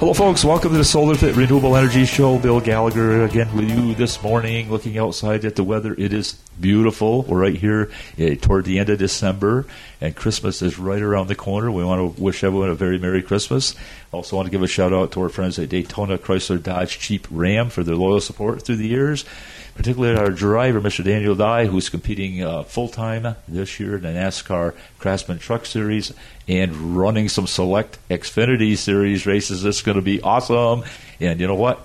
Hello, folks. Welcome to the Solar Fit Renewable Energy Show. Bill Gallagher again with you this morning, looking outside at the weather. It is beautiful. We're right here uh, toward the end of December, and Christmas is right around the corner. We want to wish everyone a very Merry Christmas. Also, want to give a shout out to our friends at Daytona Chrysler Dodge Jeep Ram for their loyal support through the years particularly our driver, Mr. Daniel Dye, who's competing uh, full time this year in the NASCAR Craftsman Truck Series and running some select Xfinity Series races. This is going to be awesome. And you know what?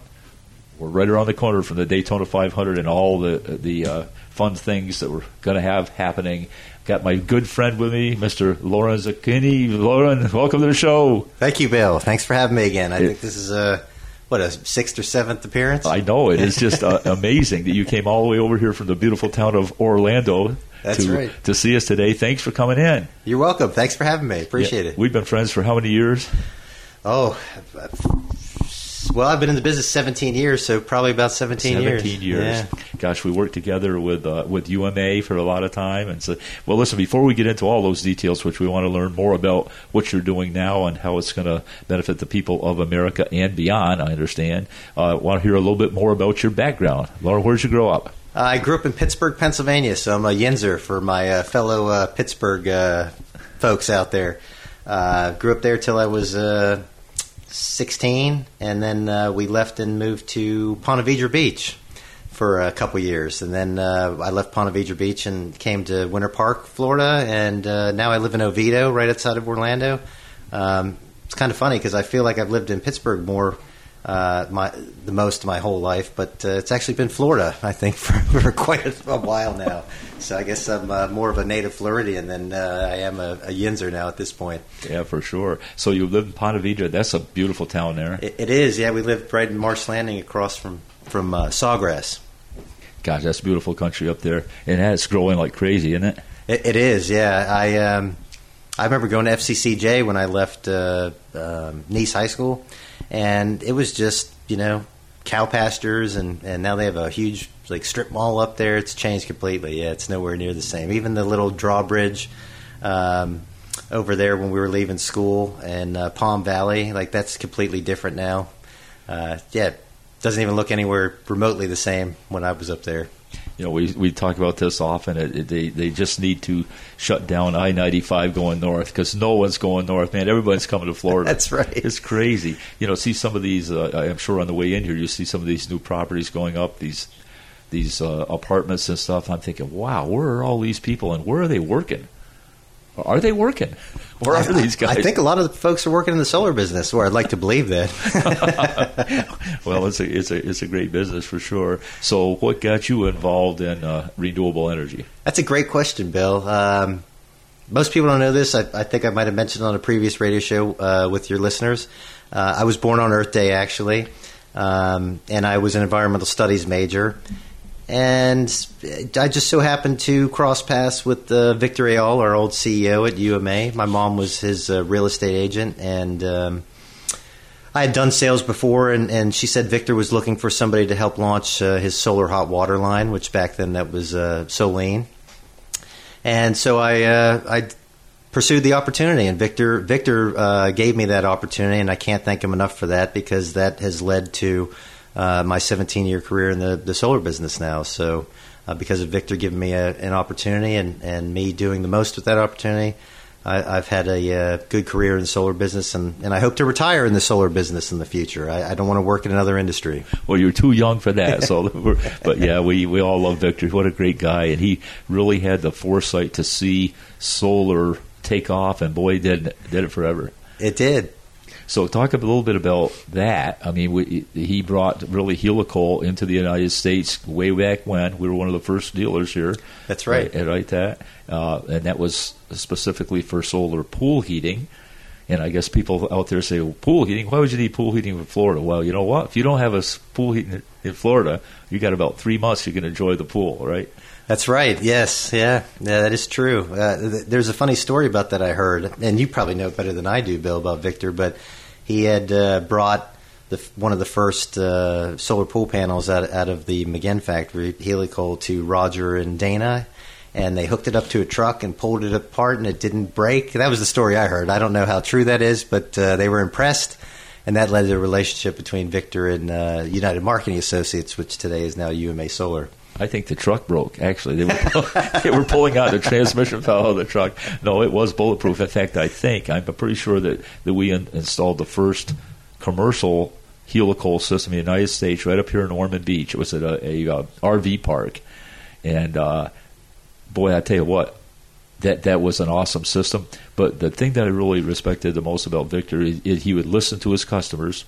We're right around the corner from the Daytona 500 and all the the uh, fun things that we're going to have happening. Got my good friend with me, Mr. Lauren Zucchini. Lauren, welcome to the show. Thank you, Bill. Thanks for having me again. I it, think this is a what a sixth or seventh appearance. I know it is just uh, amazing that you came all the way over here from the beautiful town of Orlando. That's to, right. To see us today. Thanks for coming in. You're welcome. Thanks for having me. Appreciate yeah, it. We've been friends for how many years? Oh, well, I've been in the business 17 years, so probably about 17, 17 years. 17 years. Yeah. Gosh, we worked together with uh, with UMA for a lot of time. And so, well, listen, before we get into all those details, which we want to learn more about what you're doing now and how it's going to benefit the people of America and beyond, I understand. I uh, want to hear a little bit more about your background. Laura, where did you grow up? Uh, I grew up in Pittsburgh, Pennsylvania, so I'm a Yinzer for my uh, fellow uh, Pittsburgh uh, folks out there. grew up there till I was 16, and then uh, we left and moved to Ponte Vedra Beach for a couple years, and then uh, I left Ponte Vedra Beach and came to Winter Park, Florida, and uh, now I live in Oviedo, right outside of Orlando. Um, it's kind of funny because I feel like I've lived in Pittsburgh more uh, my the most of my whole life, but uh, it's actually been Florida, I think, for, for quite a, a, while now. So I guess I'm uh, more of a native Floridian than uh, I am a, a Yinzer now at this point. Yeah, for sure. So you live in Ponte Vedra. That's a beautiful town there. it, it is. Yeah, we live right in Marsh Landing, across from from uh, Sawgrass. Gosh, that's beautiful country up there, and that's growing like crazy, isn't it? It, it is. Yeah, I um, I remember going to FCCJ when I left uh, um, Nease High School and it was just you know cow pastures, and and now they have a huge like strip mall up there. It's changed completely. Yeah, it's nowhere near the same. Even the little drawbridge. Um, over there when we were leaving school and uh, Palm Valley, like that's completely different now. Uh, yeah, doesn't even look anywhere remotely the same when I was up there you know, we we talk about this often. It, it, they they just need to shut down I ninety five going north because no one's going north, man. Everybody's coming to Florida. That's right. It's crazy. You know, see some of these. Uh, I'm sure on the way in here, you see some of these new properties going up. These these uh, apartments and stuff. I'm thinking, wow, where are all these people and where are they working? Are they working? Where are these guys? I think a lot of the folks are working in the solar business, or I'd like to believe that. well, it's a it's a it's a great business for sure. So, what got you involved in uh, renewable energy? That's a great question, Bill. Um, most people don't know this. I, I, think I might have mentioned on a previous radio show uh, with your listeners. Uh, I was born on Earth Day, actually, um, and I was an environmental studies major and I just so happened to cross paths with uh, Victor Ayal, our old CEO at UMA. My mom was his uh, real estate agent, and um, I had done sales before. And, and, she said Victor was looking for somebody to help launch uh, his solar hot water line, which back then that was uh, Solene. And so I uh, I pursued the opportunity, and Victor Victor uh, gave me that opportunity, and I can't thank him enough for that because that has led to uh, my 17 year career in the, the solar business now. So, uh, because of Victor giving me a, an opportunity and, and me doing the most with that opportunity, I, have had a uh, good career in the solar business, and, and I hope to retire in the solar business in the future. I, I don't want to work in another industry. Well, you're too young for that. So, but yeah, we, we all love Victor. What a great guy, and he really had the foresight to see solar take off, and boy, did did it forever. It did. So talk a little bit about that. I mean, we, he brought really Heliocol into the United States way back when we were one of the first dealers here. That's right. Right, right that, uh, and that was specifically for solar pool heating. And I guess people out there say, well, pool heating? Why would you need pool heating in Florida? Well, you know what? If you don't have a pool heating in Florida, you got about three months you can enjoy the pool, right? That's right. Yes. Yeah. Yeah. That is true. Uh, th- there's a funny story about that I heard, and you probably know it better than I do, Bill, about Victor. But he had uh, brought the, one of the first uh, solar pool panels out, out of the Magen factory, Heliocol, to Roger and Dana, and they hooked it up to a truck and pulled it apart, and it didn't break. That was the story I heard. I don't know how true that is, but uh, they were impressed. And that led to the relationship between Victor and uh, United Marketing Associates, which today is now UMA Solar. I think the truck broke. Actually, they were, they were pulling out the transmission fell out of the truck. No, it was bulletproof. In fact, I think I'm pretty sure that, that we in, installed the first commercial Heliocol system in the United States right up here in Ormond Beach. It was at a, a, a uh, RV park, and uh, boy, I tell you what, that that was an awesome system. But the thing that I really respected the most about Victor is, is he would listen to his customers,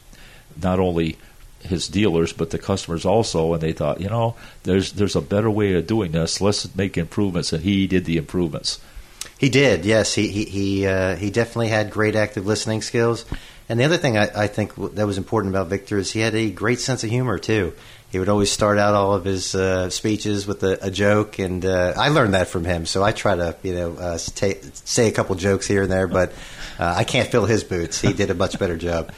not only his dealers, but the customers also, and they thought, you know, there's there's a better way of doing this. Let's make improvements, and he did the improvements. He did, yes. He he he, uh, he definitely had great active listening skills. And the other thing I, I, think that was important about Victor is he had a great sense of humor too. He would always start out all of his uh, speeches with a, a joke, and uh, I learned that from him. So I try to, you know, uh, say a couple jokes here and there, but uh, I can't fill his boots. He did a much better job.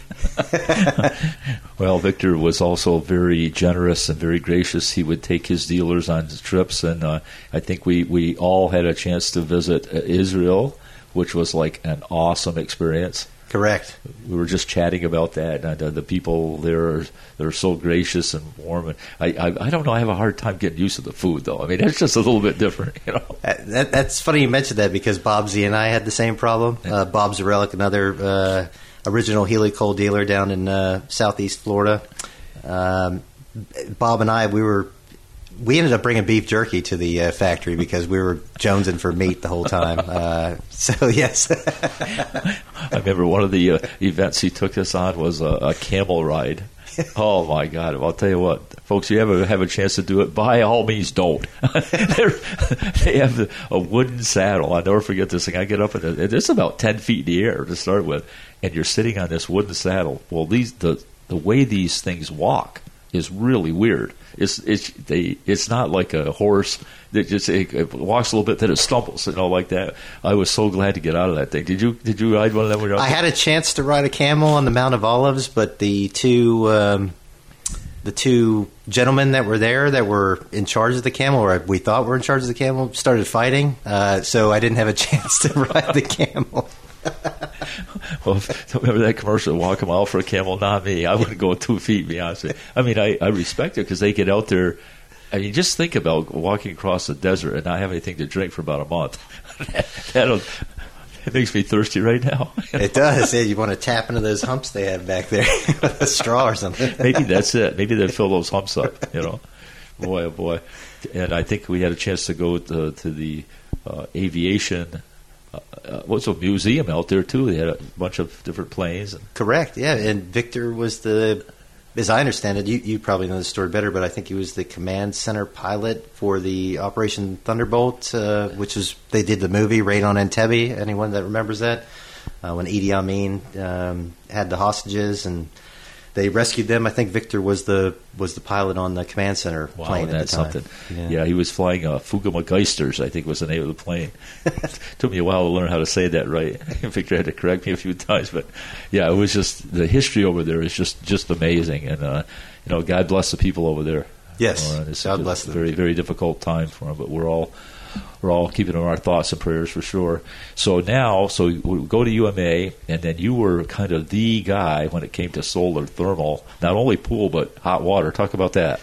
well, Victor was also very generous and very gracious. He would take his dealers on trips, and uh, I think we, we all had a chance to visit uh, Israel, which was like an awesome experience. Correct. We were just chatting about that, and uh, the people there are they're so gracious and warm. And I, I, I don't know. I have a hard time getting used to the food, though. I mean, it's just a little bit different, you know. Uh, that, that's funny you mentioned that because Bob Z and I had the same problem. Uh, Bob Zarelic, another uh, original Heliocol dealer down in uh, southeast Florida. Um, Bob and I, we were we ended up bringing beef jerky to the uh, factory because we were jonesing for meat the whole time. Uh, so yes, I remember one of the uh, events he took us on was a, a, camel ride. Oh my God! I'll tell you what, folks, if you ever have a chance to do it, by all means, don't. they have a wooden saddle. I never forget this thing. I get up and it's about ten feet in the air to start with, and you're sitting on this wooden saddle. Well, these the the way these things walk is really weird. It's it's they it's not like a horse that just it, it walks a little bit then it stumbles and all like that. I was so glad to get out of that thing. Did you did you ride one of them? I had a chance to ride a camel on the Mount of Olives, but the two. Um, the two gentlemen that were there that were in charge of the camel, or we thought were in charge of the camel, started fighting. Uh, so I didn't have a chance to ride the camel. well, remember that commercial, walk a mile for a camel? Not me. I wouldn't go two feet, be honest I mean, I, I respect it because they get out there. I mean, just think about walking across the desert and not have anything to drink for about a month. That'll, it makes me thirsty right now. It does. Yeah, you want to tap into those humps they have back there with a straw or something. Maybe that's it. Maybe they fill those humps up. You know, boy, oh boy. And I think we had a chance to go to, to the uh, aviation uh, what's a museum out there too? They had a bunch of different planes. Correct. Yeah, and Victor was the, as I understand it, you, you probably know the story better, but I think he was the command center pilot for the Operation Thunderbolt, uh, which was they did the movie Raid on Entebbe. Anyone that remembers that? Uh, when Idi Amin um, had the hostages and they rescued them. I think Victor was the was the pilot on the command center wow, plane that's something. Yeah. yeah. he was flying a Fouga Magisters, I think was the name of the plane. Took me a while to learn how to say that right. Victor had to correct me a few times, but yeah, it was just the history over there is just just amazing, and uh, you know, God bless the people over there. Yes, uh, God bless them. Very very difficult time for them, but we're all we're all keeping in our thoughts and prayers for sure. So now, so we go to UMA, and then you were kind of the guy when it came to solar thermal, not only pool but hot water. Talk about that.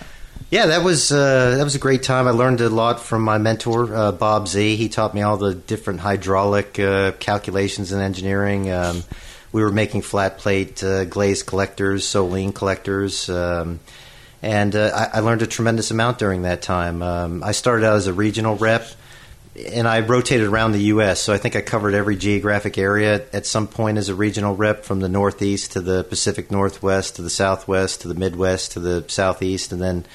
Yeah, that was uh, that was a great time. I learned a lot from my mentor uh, Bob Z. He taught me all the different hydraulic uh, calculations and engineering. Um, we were making flat plate uh, glaze collectors, Solene collectors. Um, and uh, I, I, learned a tremendous amount during that time. Um, I started out as a regional rep, and I rotated around the U.S. So I think I covered every geographic area at some point as a regional rep, from the Northeast to the Pacific Northwest to the Southwest to the Midwest to the Southeast, and then.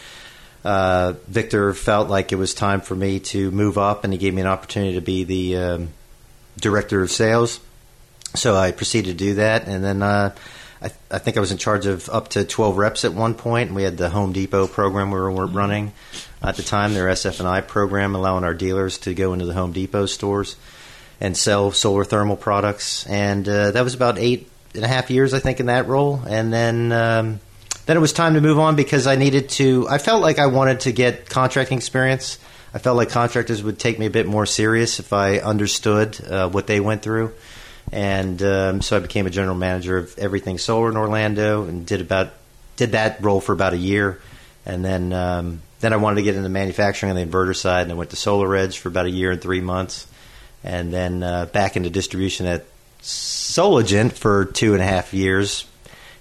Uh, Victor felt like it was time for me to move up, and he gave me an opportunity to be the um, director of sales. So I proceeded to do that, and then uh, I, th- I, think I was in charge of up to 12 reps at one point. And we had the Home Depot program we were running at the time, their SF&I program, allowing our dealers to go into the Home Depot stores and sell solar thermal products. And uh, that was about eight and a half years, I think, in that role. And then um, then it was time to move on because I needed to. I felt like I wanted to get contracting experience. I felt like contractors would take me a bit more serious if I understood uh, what they went through and um, so I became a general manager of everything solar in Orlando, and did about did that role for about a year, and then um, then I wanted to get into manufacturing on the inverter side, and I went to SolarEdge for about a year and three months, and then uh, back into distribution at Soligent for two and a half years,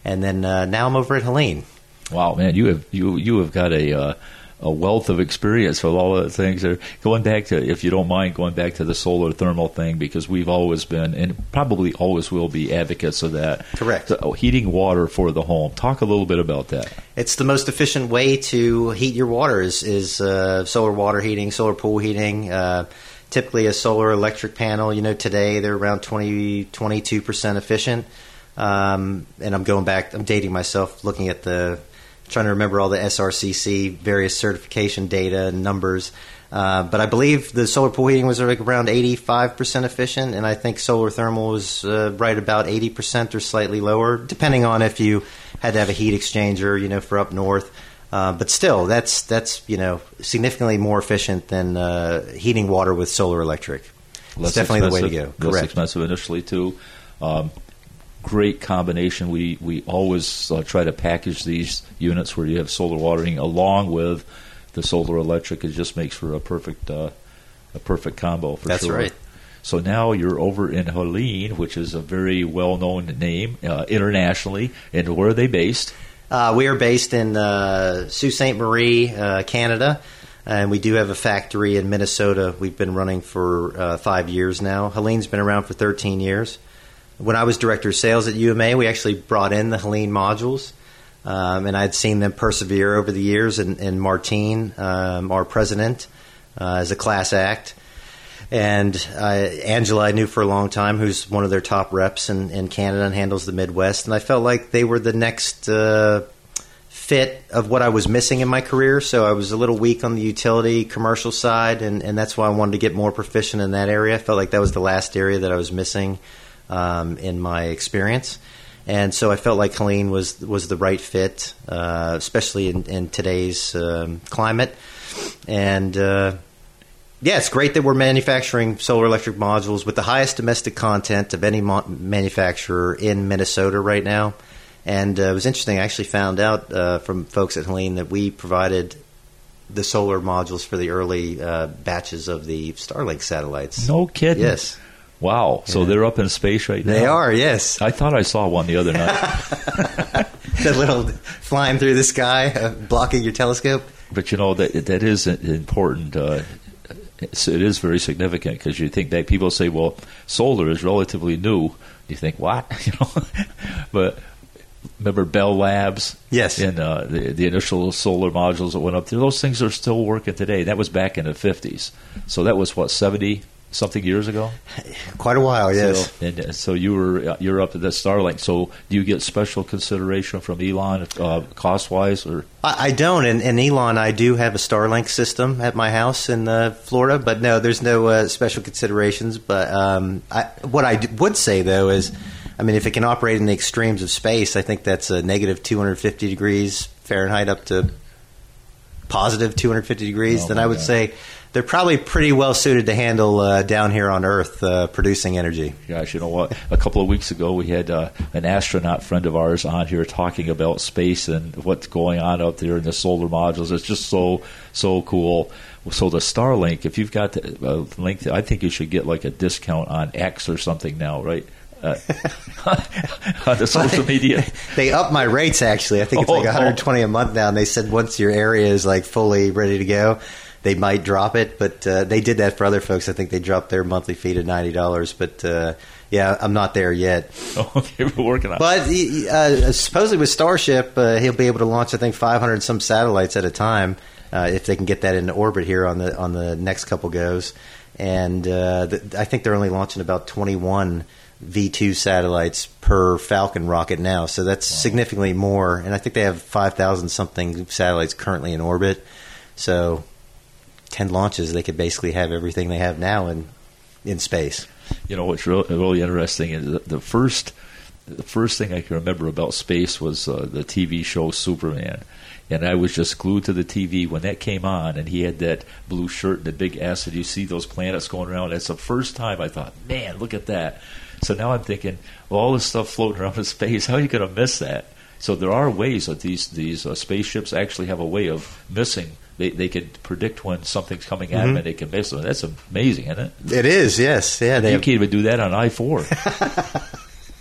and then uh, now I'm over at Heliene. Wow, man, you have you you have got a uh, a wealth of experience with all of the things. Are, going back to, if you don't mind, going back to the solar thermal thing because we've always been and probably always will be advocates of that. Correct. The, oh, heating water for the home. Talk a little bit about that. It's the most efficient way to heat your water is, is uh, solar water heating, solar pool heating. Uh, typically, a solar electric panel. You know, today they're around 20, 22 percent efficient. Um, and I'm going back. I'm dating myself, looking at the trying to remember all the SRCC various certification data and numbers. Uh, but I believe the solar pool heating was like around 85% efficient, and I think solar thermal was uh, right about 80% or slightly lower, depending on if you had to have a heat exchanger, you know, for up north. Uh, but still, that's that's you know significantly more efficient than uh, heating water with solar electric. Less it's definitely the way to go. Less Correct. expensive initially too. Um, great combination. We we always uh, try to package these units where you have solar watering along with the solar electric. It just makes for a perfect uh, a perfect combo for That's sure. right. So now you're over in Heliene, which is a very well known name uh, internationally. And where are they based? Uh, we are based in uh, Sault Ste. Marie, uh, Canada, and we do have a factory in Minnesota. We've been running for uh, five years now. Heliene's been around for 13 years. When I was director of sales at UMA, we actually brought in the Heliene modules, um, and I'd seen them persevere over the years. And, and Martine, um, our president, uh, as a class act. And uh, Angela, I knew for a long time, who's one of their top reps in, in Canada and handles the Midwest. And I felt like they were the next uh, fit of what I was missing in my career. So I was a little weak on the utility commercial side, and, and that's why I wanted to get more proficient in that area. I felt like that was the last area that I was missing um, in my experience. And so I felt like Heliene was was the right fit, uh, especially in, in today's um, climate. And uh, yeah, it's great that we're manufacturing solar electric modules with the highest domestic content of any mo- manufacturer in Minnesota right now. And uh, it was interesting. I actually found out uh, from folks at Heliene that we provided the solar modules for the early uh, batches of the Starlink satellites. No kidding. Yes, Wow. So Yeah. they're up in space right now. they are. Yes, I thought I saw one the other night. the little flying through the sky, uh, blocking your telescope. But you know that that is important. Uh, it is very significant because you think that people say, "Well, solar is relatively new." You think what? You know, but remember Bell Labs? Yes. And uh, the the initial solar modules that went up there. Those things are still working today. That was back in the fifties. So that was what seventy something years ago. Quite a while. Yes. So, and uh, so you were uh, you're up at the Starlink. So do you get special consideration from Elon uh, cost wise or? I, I don't, and, and Elon, I do have a Starlink system at my house in uh, Florida, but no, there's no uh, special considerations. But um, I, what I d- would say though is, I mean, if it can operate in the extremes of space, I think that's a negative 250 degrees Fahrenheit up to positive 250 degrees. Oh, then I would God. say they're probably pretty well suited to handle uh, down here on Earth uh, producing energy. Gosh, you know what? A couple of weeks ago, we had uh, an astronaut friend of ours on here talking about space and what's going on out there in the solar modules. It's just so so cool. So the Starlink, if you've got the uh, link, I think you should get like a discount on X or something now, right? Uh, on the social media. They upped my rates actually. I think it's like 120 a month now. And they said once your area is like fully ready to go, they might drop it. But uh, they did that for other folks. I think they dropped their monthly fee to ninety dollars. But uh, yeah, I'm not there yet. okay, we're working on. it. But uh, supposedly with Starship, uh, he'll be able to launch I think 500 some satellites at a time uh, if they can get that into orbit here on the on the next couple goes. And uh, th- I think they're only launching about 21 V2 satellites per Falcon rocket now, so that's significantly more. And I think they have 5,000 something satellites currently in orbit. So 10 launches, they could basically have everything they have now in in space. You know what's real, really interesting is the, first the first thing I can remember about space was uh, the TV show Superman, and I was just glued to the TV when that came on, and he had that blue shirt and the big S, and you see those planets going around. That's the first time I thought, man, look at that. So now I'm thinking, well, all this stuff floating around in space, how are you going to miss that? So there are ways that these these uh, spaceships actually have a way of missing. They they can predict when something's coming at them, and they can miss them. That's amazing, isn't it? It is, yes, yeah. They You have, can't even do that on I four.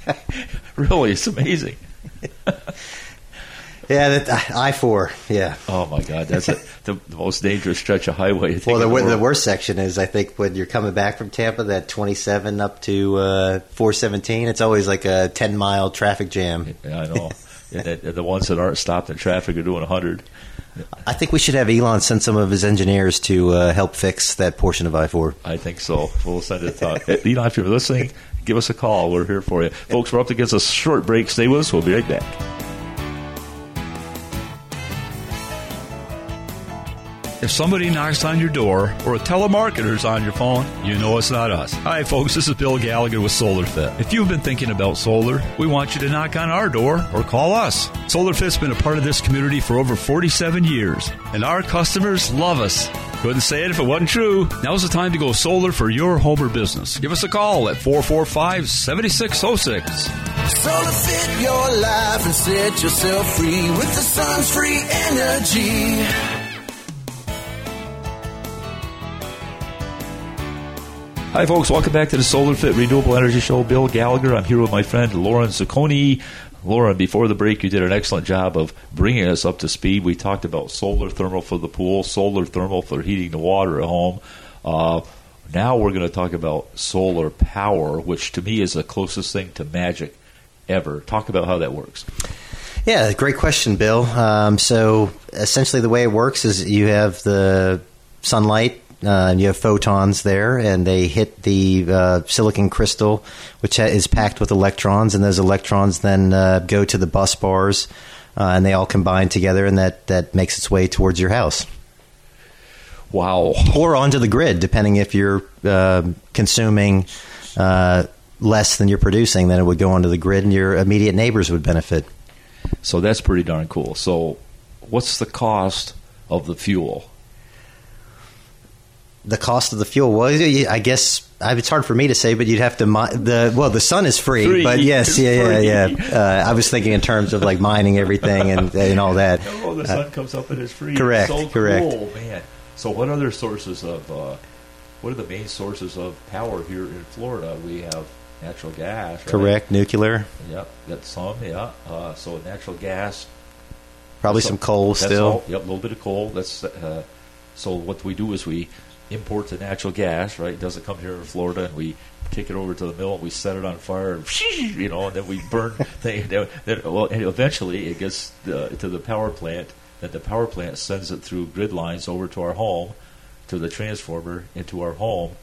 really, it's amazing. yeah, that, I four, yeah. Oh my God, that's a, the, the most dangerous stretch of highway. Well, the, the the worst section is, I think, when you're coming back from Tampa, that 27 up to uh, 417. It's always like a 10 mile traffic jam. Yeah, I know. and, the, the ones that aren't stopped in traffic are doing 100. I think we should have Elon send some of his engineers to uh, help fix that portion of I four. I think so. We'll send it. Hey, You know, if you're listening, give us a call. We're here for you. Folks, we're up against a short break. Stay with us. We'll be right back. If somebody knocks on your door or a telemarketer's on your phone, you know it's not us. Hi, folks. This is Bill Gallagher with SolarFit. If you've been thinking about solar, we want you to knock on our door or call us. SolarFit's been a part of this community for over 47 years, and our customers love us. Couldn't say it if it wasn't true. Now's the time to go solar for your home or business. Give us a call at 445 7606. Solar fit your life and set yourself free with the sun's free energy. Hi, folks. Welcome back to the Solar Fit Renewable Energy Show. Bill Gallagher. I'm here with my friend Lauren Zacconi. Lauren, before the break, you did an excellent job of bringing us up to speed. We talked about solar thermal for the pool, solar thermal for heating the water at home. Uh, now we're going to talk about solar power, which to me is the closest thing to magic ever. Talk about how that works. Yeah, great question, Bill. Um, so essentially, the way it works is you have the sunlight. Uh, and you have photons there, and they hit the uh, silicon crystal, which ha- is packed with electrons, and those electrons then uh, go to the bus bars, uh, and they all combine together, and that, that makes its way towards your house Wow. or onto the grid, depending if you're uh, consuming uh, less than you're producing, then it would go onto the grid, and your immediate neighbors would benefit. So that's pretty darn cool. So, what's the cost of the fuel? The cost of the fuel. Well, I guess it's hard for me to say, but you'd have to mine the well, the sun is free, Free. but yes, It's yeah, yeah, yeah. Uh, I was thinking in terms of like mining everything and and all that. Oh, the sun comes up and it's free. correct, so correct. Cool, man. So, what other sources of uh, what are the main sources of power here in Florida? We have natural gas. Right? Correct, nuclear, Yep, got some. Yeah. Uh, so natural gas. probably So- some coal still. all- yep, a little bit of coal. That's uh, so. What we do is we import the natural gas. Right, it doesn't come here in Florida, and we take it over to the mill. and We set it on fire, and you know, and then we burn. thing, then, then, well, and eventually it gets uh, to the power plant. Then the power plant sends it through grid lines over to our home, to the transformer into our home.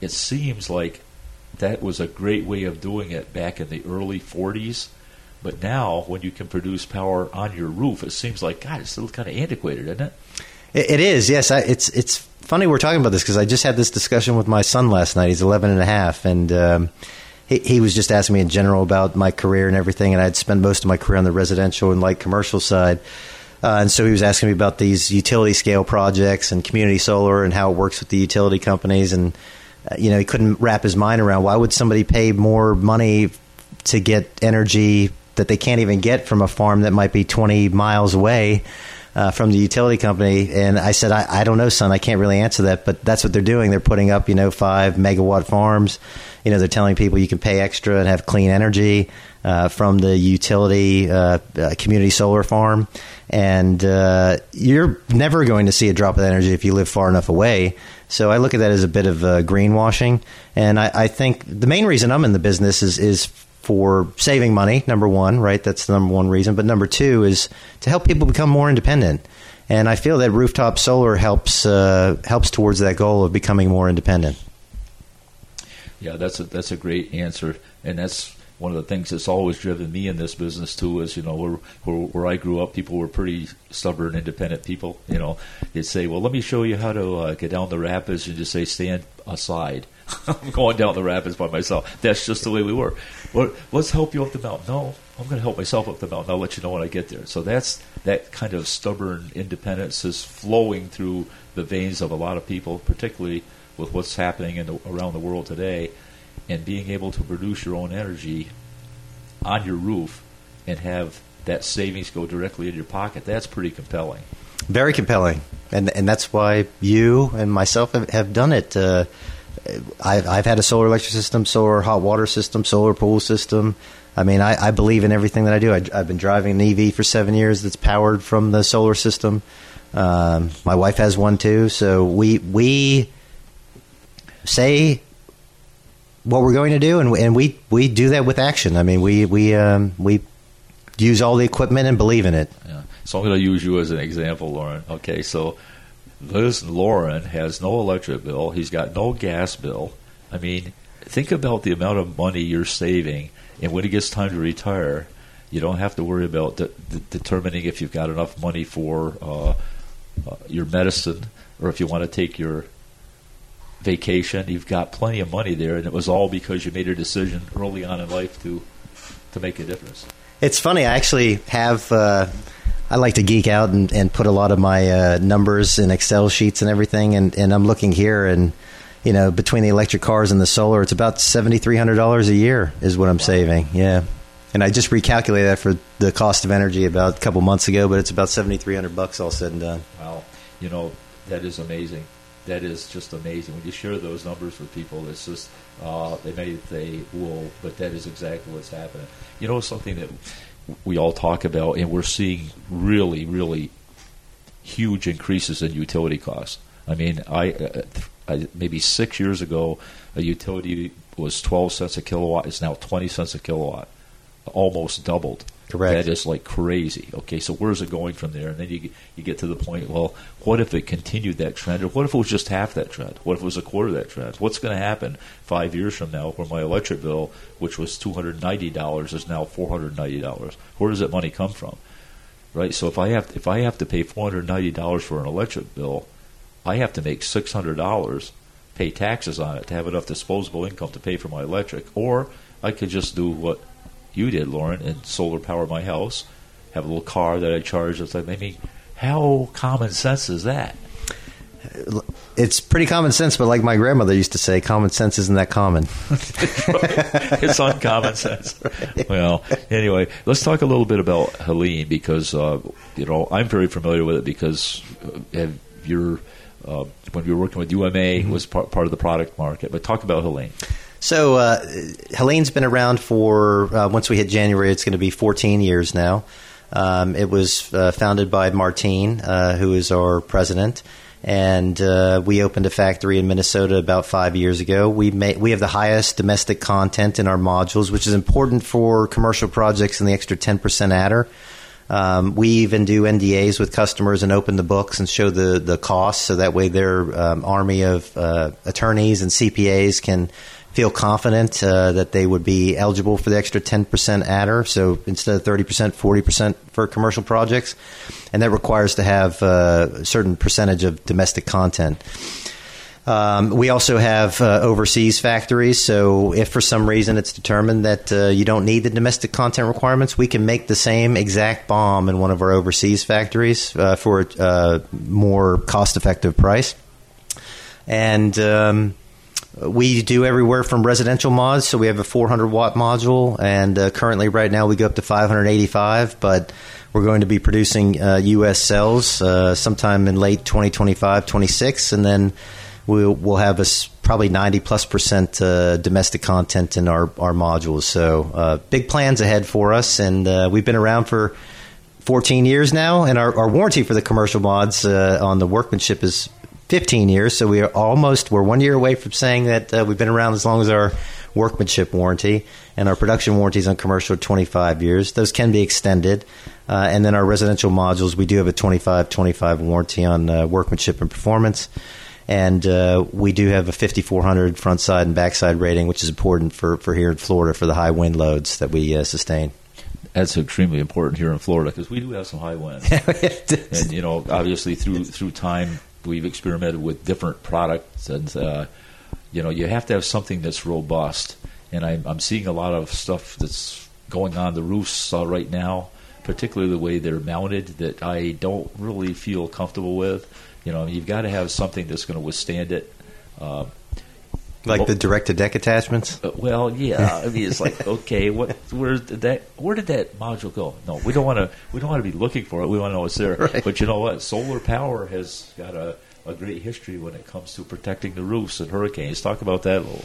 It seems like that was a great way of doing it back in the early 40s. But now, when you can produce power on your roof, it seems like God, it's still kind of antiquated, isn't it? It, it is, yes. I, it's it's funny we're talking about this because I just had this discussion with my son last night. He's 11 and a half, and um, he, he was just asking me in general about my career and everything. And I'd spent most of my career on the residential and light commercial side. Uh, and so he was asking me about these utility scale projects and community solar and how it works with the utility companies. And, uh, you know, he couldn't wrap his mind around why would somebody pay more money to get energy that they can't even get from a farm that might be 20 miles away uh, from the utility company. And I said, I, I don't know, son. I can't really answer that, but that's what they're doing. They're putting up, you know, five megawatt farms. You know, they're telling people you can pay extra and have clean energy uh, from the utility uh, uh, community solar farm. And uh, you're never going to see a drop of energy if you live far enough away. So I look at that as a bit of uh, greenwashing. And I, I think the main reason I'm in the business is, is for saving money, number one, right? That's the number one reason. But number two is to help people become more independent. And I feel that rooftop solar helps uh, helps towards that goal of becoming more independent. Yeah, that's a that's a great answer, and that's one of the things that's always driven me in this business too. Is you know where where, where I grew up, people were pretty stubborn, independent people. You know, they'd say, "Well, let me show you how to uh, get down the rapids," and just say, "Stand aside." I'm going down the rapids by myself. That's just the way we were. Well, let's help you up the mountain. No, I'm going to help myself up the mountain. I'll let you know when I get there. So that's that kind of stubborn independence is flowing through the veins of a lot of people, particularly with what's happening in the, around the world today. And being able to produce your own energy on your roof and have that savings go directly in your pocket, that's pretty compelling. Very compelling, and and that's why you and myself have, have done it. Uh, I've, I've had a solar electric system, solar hot water system, solar pool system. I mean, I, I believe in everything that I do. I, have been driving an EV for seven years that's powered from the solar system. Um, my wife has one too. So we we say what we're going to do, and, and we, we do that with action. I mean, we we um, we use all the equipment and believe in it. Yeah. So I'm going to use you as an example, Lauren. Okay, so this Lauren has no electric bill. He's got no gas bill. I mean, think about the amount of money you're saving, and when it gets time to retire, you don't have to worry about de- de- determining if you've got enough money for uh, uh, your medicine or if you want to take your vacation. You've got plenty of money there, and it was all because you made a decision early on in life to to make a difference. It's funny. I actually have. Uh, I like to geek out and, and put a lot of my uh, numbers in Excel sheets and everything. And, and I'm looking here, and you know, between the electric cars and the solar, it's about seventy three hundred dollars a year is what I'm wow. saving. Yeah, and I just recalculated that for the cost of energy about a couple months ago, but it's about seventy three hundred bucks all said and done. Wow, you know that is amazing. That is just amazing. When you share those numbers with people, it's just uh, they may they will, But that is exactly what's happening. You know, something that we all talk about, and we're seeing really, really huge increases in utility costs. I mean, I, uh, I, maybe six years ago, a utility was 12 cents a kilowatt. It's now 20 cents a kilowatt, almost doubled. Correct. That is like crazy. Okay, so where's it going from there? And then you you get to the point. Well, what if it continued that trend, or what if it was just half that trend? What if it was a quarter of that trend? What's going to happen five years from now, where my electric bill, which was two hundred ninety dollars, is now four hundred ninety dollars? Where does that money come from? Right. So if I have if I have to pay four hundred ninety dollars for an electric bill, I have to make six hundred dollars pay taxes on it to have enough disposable income to pay for my electric, or I could just do what you did, Lauren, and solar power my house. Have a little car that I charge. It's like, I mean, how common sense is that? It's pretty common sense, but like my grandmother used to say, common sense isn't that common. it's uncommon sense. Well, anyway, let's talk a little bit about Heliene because uh, you know I'm very familiar with it because uh, you're uh, when we were working with UMA mm-hmm. was part, part of the product market. But talk about Heliene. So uh, Heliene's been around for uh, once we hit January, it's going to be 14 years now. Um, it was uh, founded by Martine, uh, who is our president, and uh, we opened a factory in Minnesota about five years ago. We may, we have the highest domestic content in our modules, which is important for commercial projects and the extra 10% adder. Um, we even do NDAs with customers and open the books and show the, the costs so that way their um, army of uh, attorneys and CPAs can feel confident uh, that they would be eligible for the extra 10% adder. So instead of 30%, 40% for commercial projects. And that requires to have uh, a certain percentage of domestic content. Um, we also have uh, overseas factories, so if for some reason it's determined that uh, you don't need the domestic content requirements, we can make the same exact bomb in one of our overseas factories uh, for a uh, more cost effective price. And um, we do everywhere from residential mods, so we have a 400 watt module, and uh, currently, right now, we go up to 585. But we're going to be producing uh, U.S. cells uh, sometime in late 2025, 26, and then we'll, we'll have a probably 90 plus percent uh, domestic content in our, our modules. So uh, big plans ahead for us, and uh, we've been around for 14 years now, and our, our warranty for the commercial mods on the workmanship is 15 years. So we are almost we're one year away from saying that uh, we've been around as long as our workmanship warranty and our production warranties on commercial 25 years. Those can be extended. Uh, and then our residential modules, we do have a 25 25 warranty on uh, workmanship and performance. And uh, we do have a 5400 front side and backside rating, which is important for, for here in Florida for the high wind loads that we uh, sustain that's extremely important here in Florida because we do have some high winds. and you know, obviously through through time, we've experimented with different products, and uh, you know, you have to have something that's robust. And I, I'm seeing a lot of stuff that's going on the roofs uh, right now, particularly the way they're mounted, that I don't really feel comfortable with. You know, you've got to have something that's going to withstand it. Uh, Like the direct to deck attachments? Uh, well, yeah. I mean, it's like okay, what where did that where did that module go? No, we don't want to we don't want to be looking for it. We want to know it's there. Right. But you know what? Solar power has got a, a great history when it comes to protecting the roofs and hurricanes. Talk about that a little.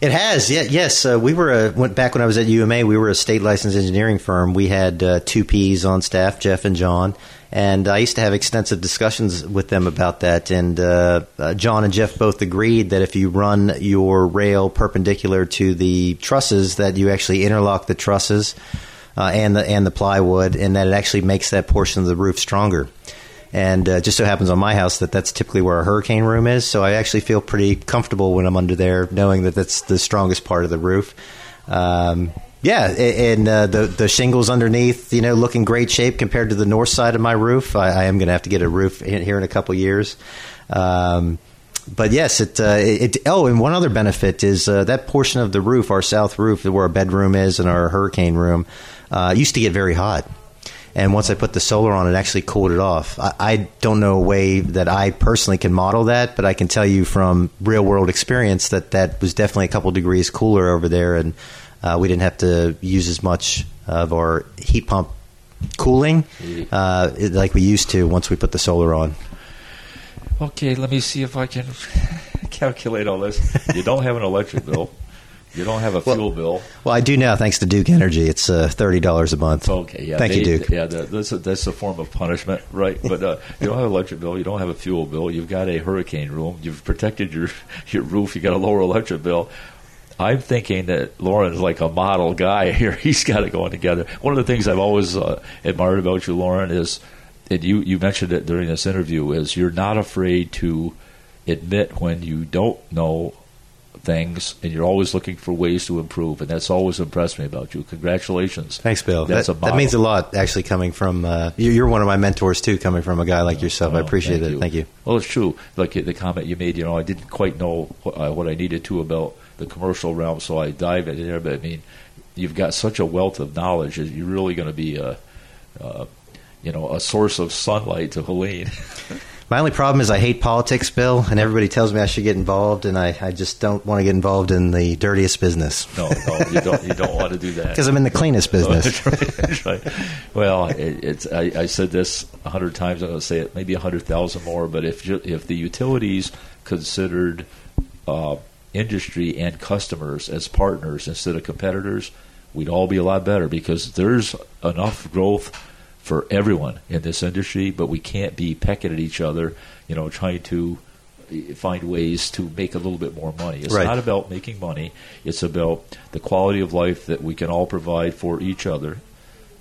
It has, yeah, yes. Uh, we were a, went back when I was at UMA. We were a state licensed engineering firm. We had uh, two Ps on staff, Jeff and John, and I used to have extensive discussions with them about that. And uh, uh, John and Jeff both agreed that if you run your rail perpendicular to the trusses, that you actually interlock the trusses uh, and the and the plywood, and that it actually makes that portion of the roof stronger. And uh, just so happens on my house that that's typically where our hurricane room is. So I actually feel pretty comfortable when I'm under there, knowing that that's the strongest part of the roof. Um, yeah, and uh, the the shingles underneath, you know, look in great shape compared to the north side of my roof. I, I am going to have to get a roof in, here in a couple years. Um, but yes, it, uh, it. Oh, and one other benefit is uh, that portion of the roof, our south roof, where our bedroom is and our hurricane room, uh, used to get very hot. And once I put the solar on, it actually cooled it off. I, I don't know a way that I personally can model that, but I can tell you from real world experience that that was definitely a couple degrees cooler over there, and uh, we didn't have to use as much of our heat pump cooling uh, like we used to once we put the solar on. Okay, let me see if I can calculate all this. You don't have an electric bill. You don't have a Well- fuel bill. Well, I do now, thanks to Duke Energy. It's uh, thirty dollars a month. Okay, yeah. Thank you, Duke. Yeah, that's a, that's a form of punishment, right? But uh, you don't have an electric bill. You don't have a fuel bill. You've got a hurricane room. You've protected your your roof. You got a lower electric bill. I'm thinking that Lauren's like a model guy here. He's got it going together. One of the things I've always uh, admired about you, Lauren, is, and you you mentioned it during this interview, is you're not afraid to admit when you don't know things, and you're always looking for ways to improve, and that's always impressed me about you. Congratulations. Thanks, Bill. That's that, a that means a lot, actually, coming from uh, you- you're one of my mentors too, coming from a guy like yourself. I Oh, appreciate thank it. Thank you. Well, it's true. Like the comment you made, you know, I didn't quite know what, uh, what I needed to about the commercial realm, so I dive in there. But I mean, you've got such a wealth of knowledge. that You're really going to be a, uh, you know, a source of sunlight to Heliene. My only problem is I hate politics, Bill, and everybody tells me I should get involved, and I, I just don't want to get involved in the dirtiest business no, no, you don't. You don't want to do that. because I'm in the cleanest business. That's right. That's right. Well, it, it's I, I said this a hundred times. I'm going to say it maybe a hundred thousand more. But if you, if the utilities considered uh, industry and customers as partners instead of competitors, we'd all be a lot better because there's enough growth for everyone in this industry. But we can't be pecking at each other, you know, trying to eh, find ways to make a little bit more money. It's Right. not about making money. It's about the quality of life that we can all provide for each other.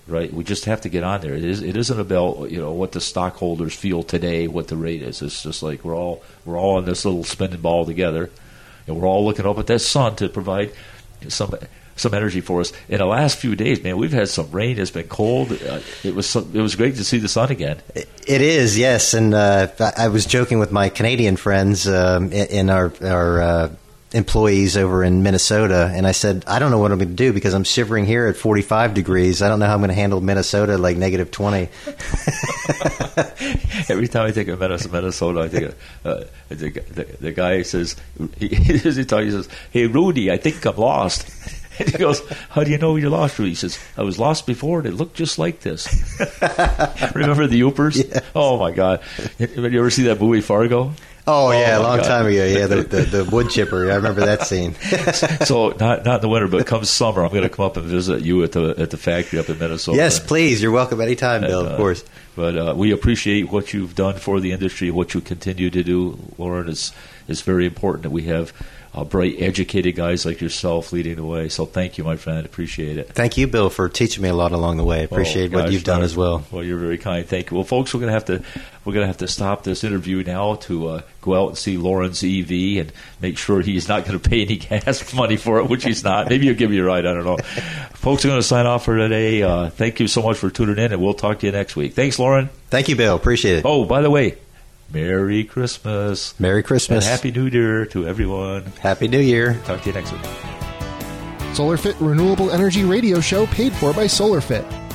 Right, we just have to get on there. It is. It isn't about you know what the stockholders feel today, what the rate is. It's just like we're all we're all on this little spinning ball together, and we're all looking up at that sun to provide some some energy for us. In the last few days, man, we've had some rain. It's been cold. Uh, it was some, it was great to see the sun again. It is, yes. And uh, I was joking with my Canadian friends um, in our, our uh, employees over in Minnesota, and I said, I don't know what I'm going to do because I'm shivering here at 45 degrees. I don't know how I'm going to handle Minnesota like negative 20. Every time I think of Minnesota, Minnesota I think of, uh, the, the, the guy says he, he says, "Hey Rudy, I think I'm lost." He goes, "How do you know you're lost, Rudy?" He says, "I was lost before, and it looked just like this." Remember the Yoopers? Yes. Oh my God! Did you ever see that movie Fargo? Oh, yeah, a long God. time ago. Yeah, the, the, the wood chipper. I remember that scene. so not not in the winter, but come summer, I'm going to come up and visit you at the at the factory up in Minnesota. yes, please. You're welcome anytime, Bill, And, of uh, course. But uh, we appreciate what you've done for the industry, what you continue to do, Lauren. It's it's very important that we have uh, bright, educated guys like yourself leading the way. So thank you, my friend. Appreciate it. Thank you, Bill, for teaching me a lot along the way. Appreciate Oh, what gosh, you've done no. as well. Well, you're very kind. Thank you. Well, folks, we're gonna have to we're gonna have to stop this interview now to uh, go out and see Lauren's EV and make sure he's not going to pay any gas money for it, which he's not. Maybe he'll give you a ride. I don't know. folks, are going to sign off for today. Uh, thank you so much for tuning in, and we'll talk to you next week. Thanks, Lauren. Thank you, Bill. Appreciate it. Oh, by the way, Merry Christmas. Merry Christmas. And Happy New Year to everyone. Happy New Year. Talk to you next week. SolarFit Renewable Energy Radio Show paid for by SolarFit.